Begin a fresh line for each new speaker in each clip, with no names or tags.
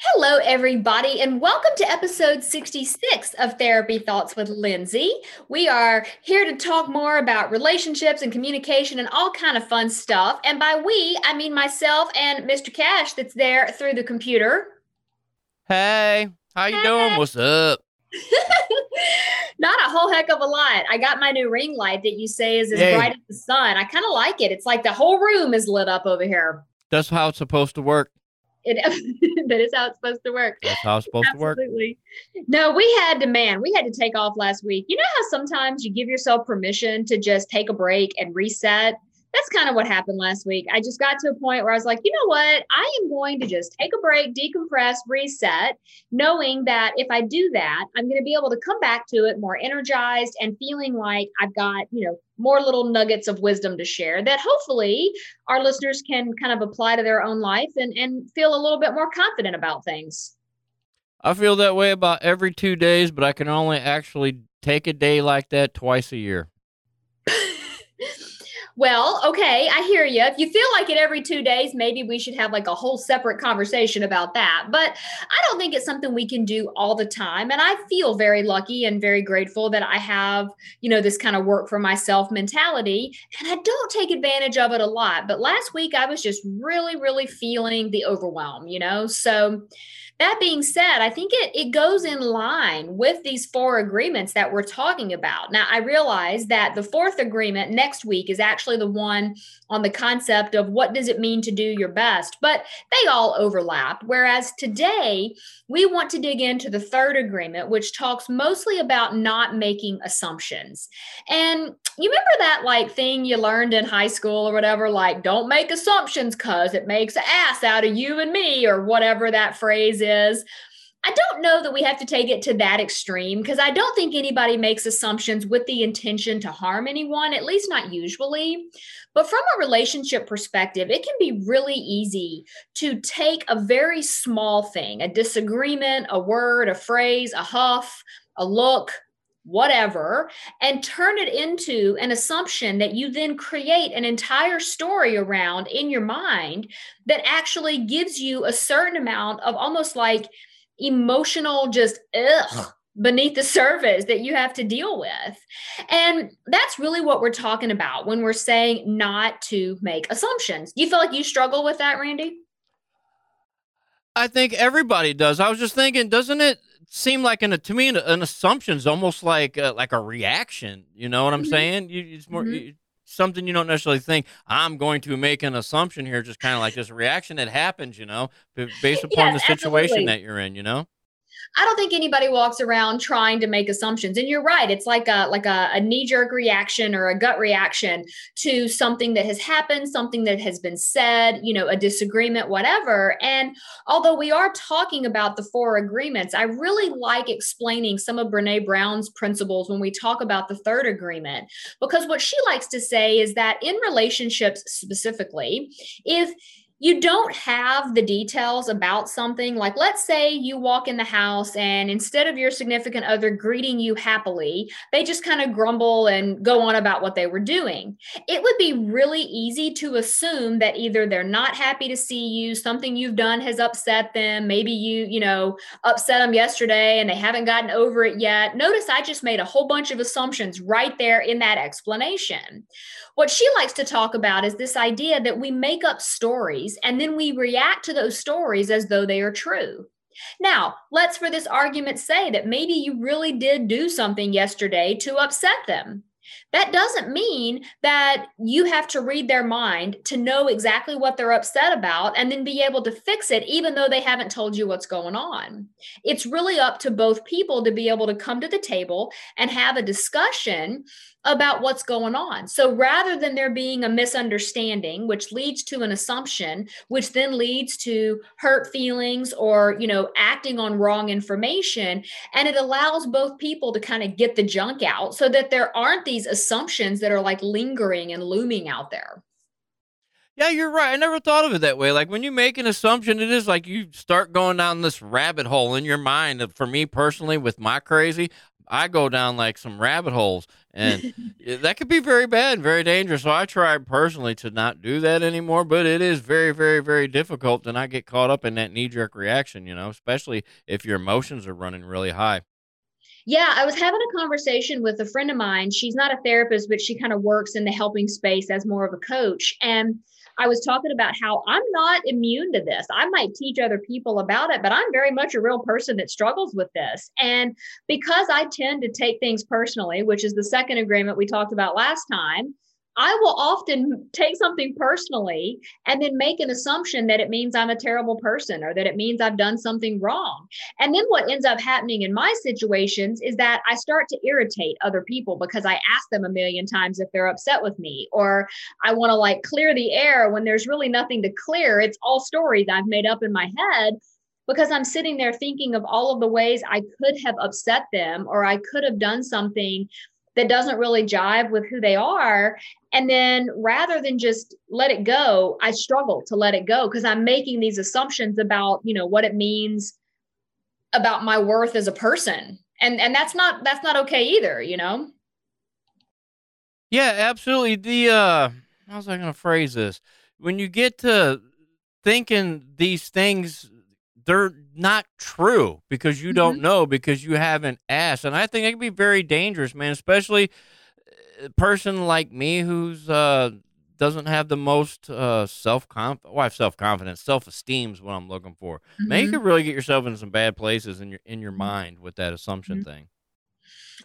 Hello, everybody, and welcome to episode 66 of Therapy Thoughts with Lindsay. We are here to talk more about relationships and communication and all kind of fun stuff. And by we, I mean myself and Mr. Cash that's there through the computer.
Hey, how you hey. doing? What's up?
Not a whole heck of a lot. I got my new ring light that you say is as Yay. bright as the sun. I kind of like it. It's like the whole room is lit up over here.
That's how it's supposed to work.
It that is how it's supposed to work.
That's how it's supposed
Absolutely. to work. No, we had to, man, we had to take off last week. You know how sometimes you give yourself permission to just take a break and reset? That's kind of what happened last week. I just got to a point where I was like, you know what? I am going to just take a break, decompress, reset, knowing that if I do that, I'm going to be able to come back to it more energized and feeling like I've got, you know, more little nuggets of wisdom to share that hopefully our listeners can kind of apply to their own life and, and feel a little bit more confident about things.
I feel that way about every two days, but I can only actually take a day like that twice a year.
Well, okay, I hear you. If you feel like it every two days, maybe we should have like a whole separate conversation about that. But I don't think it's something we can do all the time. And I feel very lucky and very grateful that I have, you know, this kind of work for myself mentality. And I don't take advantage of it a lot. But last week, I was just really, really feeling the overwhelm, you know? So, that being said, I think it, it goes in line with these four agreements that we're talking about. Now, I realize that the fourth agreement next week is actually the one on the concept of what does it mean to do your best, but they all overlap. Whereas today, we want to dig into the third agreement, which talks mostly about not making assumptions. And you remember that like thing you learned in high school or whatever, like don't make assumptions because it makes an ass out of you and me, or whatever that phrase is. I don't know that we have to take it to that extreme because I don't think anybody makes assumptions with the intention to harm anyone, at least not usually. But from a relationship perspective, it can be really easy to take a very small thing, a disagreement, a word, a phrase, a huff, a look, whatever, and turn it into an assumption that you then create an entire story around in your mind that actually gives you a certain amount of almost like emotional just ugh beneath the surface that you have to deal with. And that's really what we're talking about when we're saying not to make assumptions. You feel like you struggle with that, Randy?
I think everybody does. I was just thinking, doesn't it seem like an to me an, an assumption is almost like a, like a reaction? You know what I'm mm-hmm. saying? You, it's more mm-hmm. you, something you don't necessarily think. I'm going to make an assumption here, just kind of like this reaction that happens. You know, based upon yes, the situation absolutely. that you're in. You know.
I don't think anybody walks around trying to make assumptions. And you're right; it's like a like a, a knee jerk reaction or a gut reaction to something that has happened, something that has been said, you know, a disagreement, whatever. And although we are talking about the four agreements, I really like explaining some of Brene Brown's principles when we talk about the third agreement, because what she likes to say is that in relationships specifically, if you don't have the details about something. Like let's say you walk in the house and instead of your significant other greeting you happily they just kind of grumble and go on about what they were doing. It would be really easy to assume that either they're not happy to see you something you've done has upset them maybe you you know upset them yesterday and they haven't gotten over it yet. Notice i just made a whole bunch of assumptions right there in that explanation. What she likes to talk about is this idea that we make up stories and then we react to those stories as though they are true. Now, let's for this argument say that maybe you really did do something yesterday to upset them. That doesn't mean that you have to read their mind to know exactly what they're upset about and then be able to fix it, even though they haven't told you what's going on. It's really up to both people to be able to come to the table and have a discussion about what's going on. So rather than there being a misunderstanding, which leads to an assumption, which then leads to hurt feelings or, you know, acting on wrong information, and it allows both people to kind of get the junk out so that there aren't these assumptions that are like lingering and looming out there.
Yeah, you're right. I never thought of it that way. Like when you make an assumption, it is like you start going down this rabbit hole in your mind. For me personally, with my crazy, I go down like some rabbit holes, and that could be very bad and very dangerous. So I try personally to not do that anymore. But it is very, very, very difficult to not get caught up in that knee jerk reaction. You know, especially if your emotions are running really high.
Yeah, I was having a conversation with a friend of mine. She's not a therapist, but she kind of works in the helping space as more of a coach. And I was talking about how I'm not immune to this. I might teach other people about it, but I'm very much a real person that struggles with this. And because I tend to take things personally, which is the second agreement we talked about last time, I will often take something personally and then make an assumption that it means I'm a terrible person or that it means I've done something wrong. And then what ends up happening in my situations is that I start to irritate other people because I ask them a million times if they're upset with me or I want to like clear the air when there's really nothing to clear. It's all stories I've made up in my head because I'm sitting there thinking of all of the ways I could have upset them or I could have done something that doesn't really jive with who they are. And then rather than just let it go, I struggle to let it go because I'm making these assumptions about, you know, what it means about my worth as a person. And and that's not that's not okay either, you know?
Yeah, absolutely. The uh how was I gonna phrase this? When you get to thinking these things they're not true because you mm-hmm. don't know because you haven't asked. And I think it can be very dangerous, man, especially a person like me who's uh doesn't have the most uh self conf well, self confidence, self esteem is what I'm looking for. Mm-hmm. Man, you could really get yourself in some bad places in your in your mm-hmm. mind with that assumption mm-hmm. thing.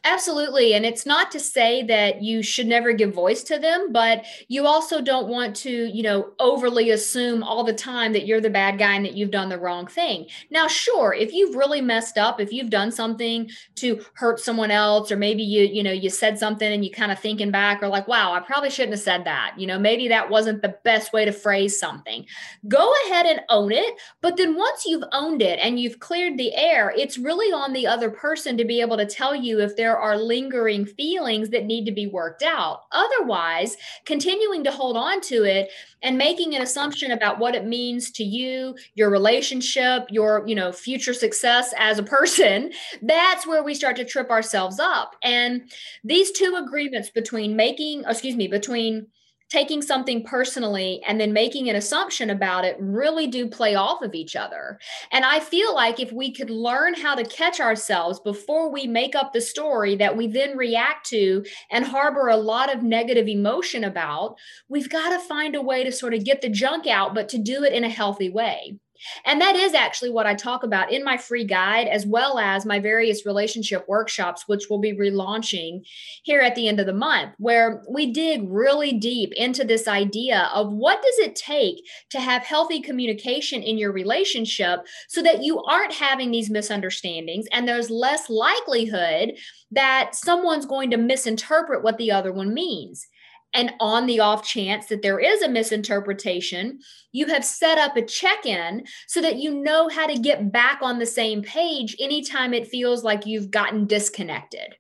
Absolutely. And it's not to say that you should never give voice to them, but you also don't want to, you know, overly assume all the time that you're the bad guy and that you've done the wrong thing. Now, sure, if you've really messed up, if you've done something to hurt someone else, or maybe you, you know, you said something and you kind of thinking back or like, wow, I probably shouldn't have said that. You know, maybe that wasn't the best way to phrase something. Go ahead and own it. But then once you've owned it and you've cleared the air, it's really on the other person to be able to tell you if they're there are lingering feelings that need to be worked out. Otherwise, continuing to hold on to it and making an assumption about what it means to you, your relationship, your, you know, future success as a person, that's where we start to trip ourselves up. And these two agreements between making, excuse me, between taking something personally and then making an assumption about it really do play off of each other. And I feel like if we could learn how to catch ourselves before we make up the story that we then react to and harbor a lot of negative emotion about, we've got to find a way to sort of get the junk out, but to do it in a healthy way. And that is actually what I talk about in my free guide, as well as my various relationship workshops, which will be relaunching here at the end of the month, where we dig really deep into this idea of what does it take to have healthy communication in your relationship so that you aren't having these misunderstandings and there's less likelihood that someone's going to misinterpret what the other one means. And on the off chance that there is a misinterpretation, you have set up a check in so that you know how to get back on the same page anytime it feels like you've gotten disconnected.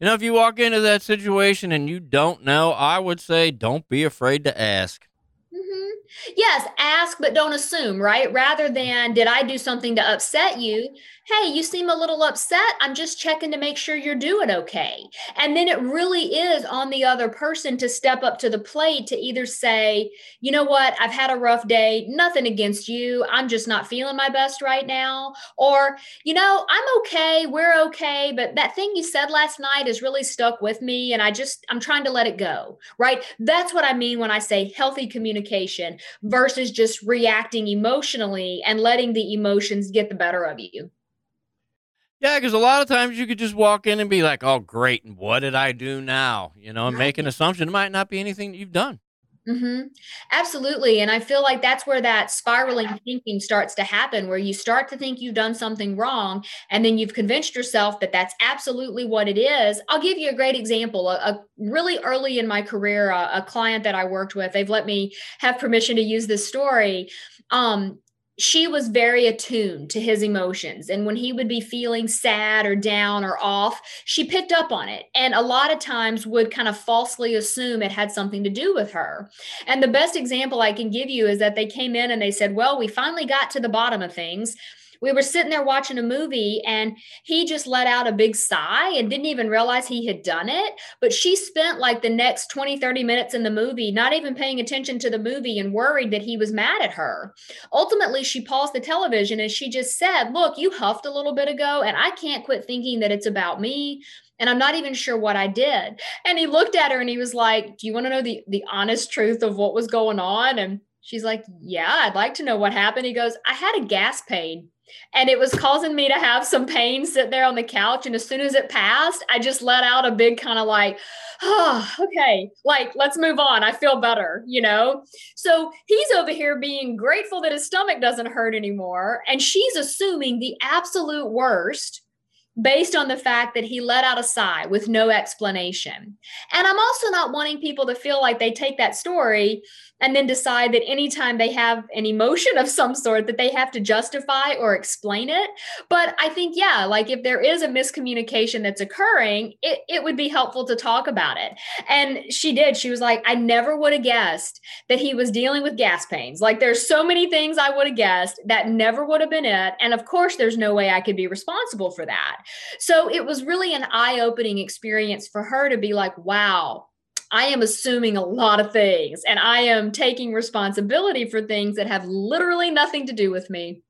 You know, if you walk into that situation and you don't know, I would say don't be afraid to ask.
Yes, ask, but don't assume, right? Rather than, did I do something to upset you? hey, you seem a little upset. I'm just checking to make sure you're doing okay. And then it really is on the other person to step up to the plate to either say, you know what, I've had a rough day, nothing against you. I'm just not feeling my best right now. Or, you know, I'm okay, we're okay, but that thing you said last night has really stuck with me. And I just, I'm trying to let it go, right? That's what I mean when I say healthy communication versus just reacting emotionally and letting the emotions get the better of you.
Yeah, because a lot of times you could just walk in and be like, "Oh, great! And what did I do now?" You know, and right. make an assumption. It might not be anything that you've done.
Mm-hmm. Absolutely. And I feel like that's where that spiraling thinking starts to happen, where you start to think you've done something wrong, and then you've convinced yourself that that's absolutely what it is. I'll give you a great example. A, a really early in my career, a, a, client that I worked with, they've let me have permission to use this story. Um, she was very attuned to his emotions. And when he would be feeling sad or down or off, she picked up on it. And a lot of times would kind of falsely assume it had something to do with her. And the best example I can give you is that they came in and they said, Well, we finally got to the bottom of things we were sitting there watching a movie and he just let out a big sigh and didn't even realize he had done it but she spent like the next 20 30 minutes in the movie not even paying attention to the movie and worried that he was mad at her ultimately she paused the television and she just said look you huffed a little bit ago and i can't quit thinking that it's about me and I'm not even sure what I did. And he looked at her and he was like, Do you want to know the, the honest truth of what was going on? And she's like, Yeah, I'd like to know what happened. He goes, I had a gas pain and it was causing me to have some pain sit there on the couch and as soon as it passed i just let out a big kind of like oh okay like let's move on i feel better you know so he's over here being grateful that his stomach doesn't hurt anymore and she's assuming the absolute worst based on the fact that he let out a sigh with no explanation. And I'm also not wanting people to feel like they take that story and then decide that anytime they have an emotion of some sort that they have to justify or explain it. But i think yeah like if there is a miscommunication that's occurring it, it would be helpful to talk about it. And she did. She was like i never would have guessed that he was dealing with gas pains. Like there's so many things i would have guessed that never would have been it. And of course there's no way i could be responsible for that. So it was really an eye-opening experience for her to be like wow I am assuming a lot of things and I am taking responsibility for things that have literally nothing to do with me.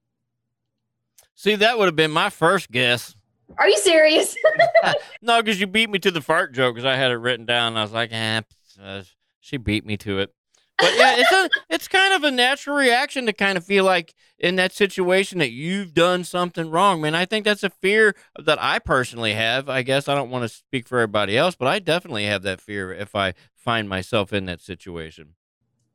See, that would have been my first guess.
Are you serious?
no, because you beat me to the fart joke because I had it written down. I was like, eh, uh, she beat me to it. But yeah, it's a it's kind of a natural reaction to kind of feel like in that situation that you've done something wrong, man. I think that's a fear that I personally have. I guess I don't want to speak for everybody else, but I definitely have that fear if I find myself in that situation.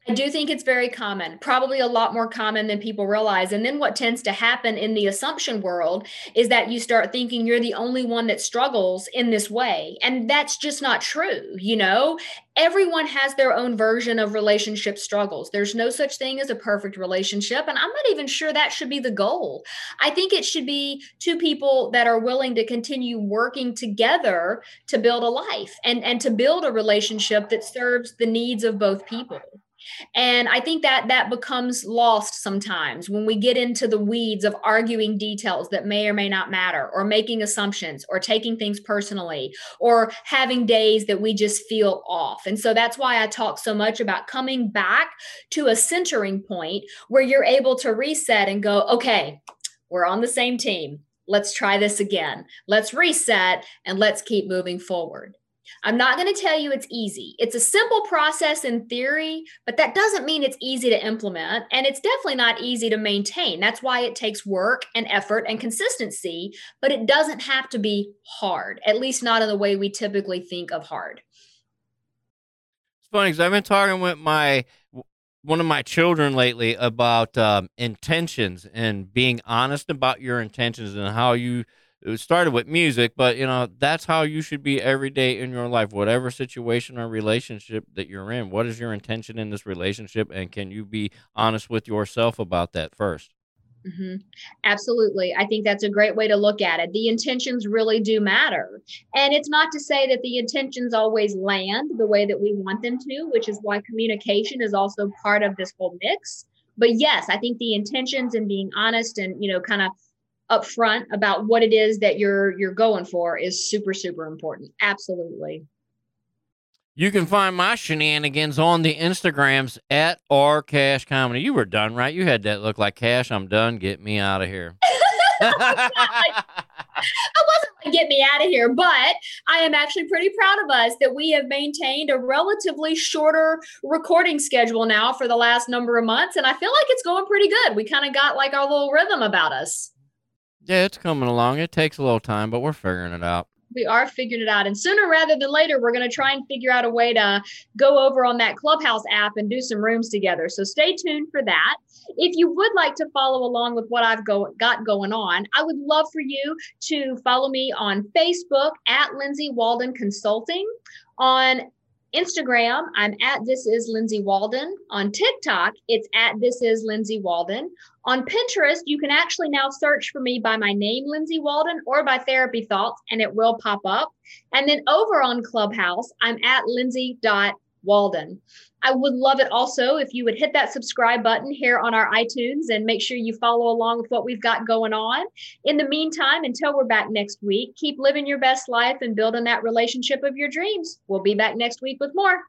I do think it's very common, probably a lot more common than people realize. And then what tends to happen in the assumption world is that you start thinking you're the only one that struggles in this way. And that's just not true. You know, everyone has their own version of relationship struggles. There's no such thing as a perfect relationship. And I'm not even sure that should be the goal. I think it should be two people that are willing to continue working together to build a life and, and to build a relationship that serves the needs of both people. And I think that that becomes lost sometimes when we get into the weeds of arguing details that may or may not matter, or making assumptions, or taking things personally, or having days that we just feel off. And so that's why I talk so much about coming back to a centering point where you're able to reset and go, okay, we're on the same team. Let's try this again. Let's reset and let's keep moving forward. I'm not going to tell you it's easy. It's a simple process in theory, but that doesn't mean it's easy to implement. And it's definitely not easy to maintain. That's why it takes work and effort and consistency, but it doesn't have to be hard, at least not in the way we typically think of hard.
It's funny because I've been talking with my one of my children lately about um, intentions and being honest about your intentions and how you it started with music, but you know, that's how you should be every day in your life, whatever situation or relationship that you're in. What is your intention in this relationship? And can you be honest with yourself about that 1st
mm-hmm. Absolutely. I think that's a great way to look at it. The intentions really do matter. And it's not to say that the intentions always land the way that we want them to, which is why communication is also part of this whole mix. But yes, I think the intentions and being honest and, you know, kind of upfront about what it is that you're you're going for is super super important. Absolutely.
You can find my shenanigans on the Instagrams at R Cash Comedy. You were done, right? You had that look like cash. I'm done. Get me out of here.
I wasn't like get me out of here, but I am actually pretty proud of us that we have maintained a relatively shorter recording schedule now for the last number of months. And I feel like it's going pretty good. We kind of got like our little rhythm about us.
Yeah, it's coming along. It takes a little time, but we're figuring it out.
We are figuring it out. And sooner rather than later, we're going to try and figure out a way to go over on that Clubhouse app and do some rooms together. So stay tuned for that. If you would like to follow along with what I've go, got going on, I would love for you to follow me on Facebook at Lindsay Walden Consulting, on Instagram, I'm at this is Lindsay Walden. On TikTok, it's at this is Lindsay Walden. On Pinterest, you can actually now search for me by my name, Lindsay Walden, or by Therapy Thoughts, and it will pop up. And then over on Clubhouse, I'm at Lindsay.walden. I would love it also if you would hit that subscribe button here on our iTunes and make sure you follow along with what we've got going on. In the meantime, until we're back next week, keep living your best life and building that relationship of your dreams. We'll be back next week with more.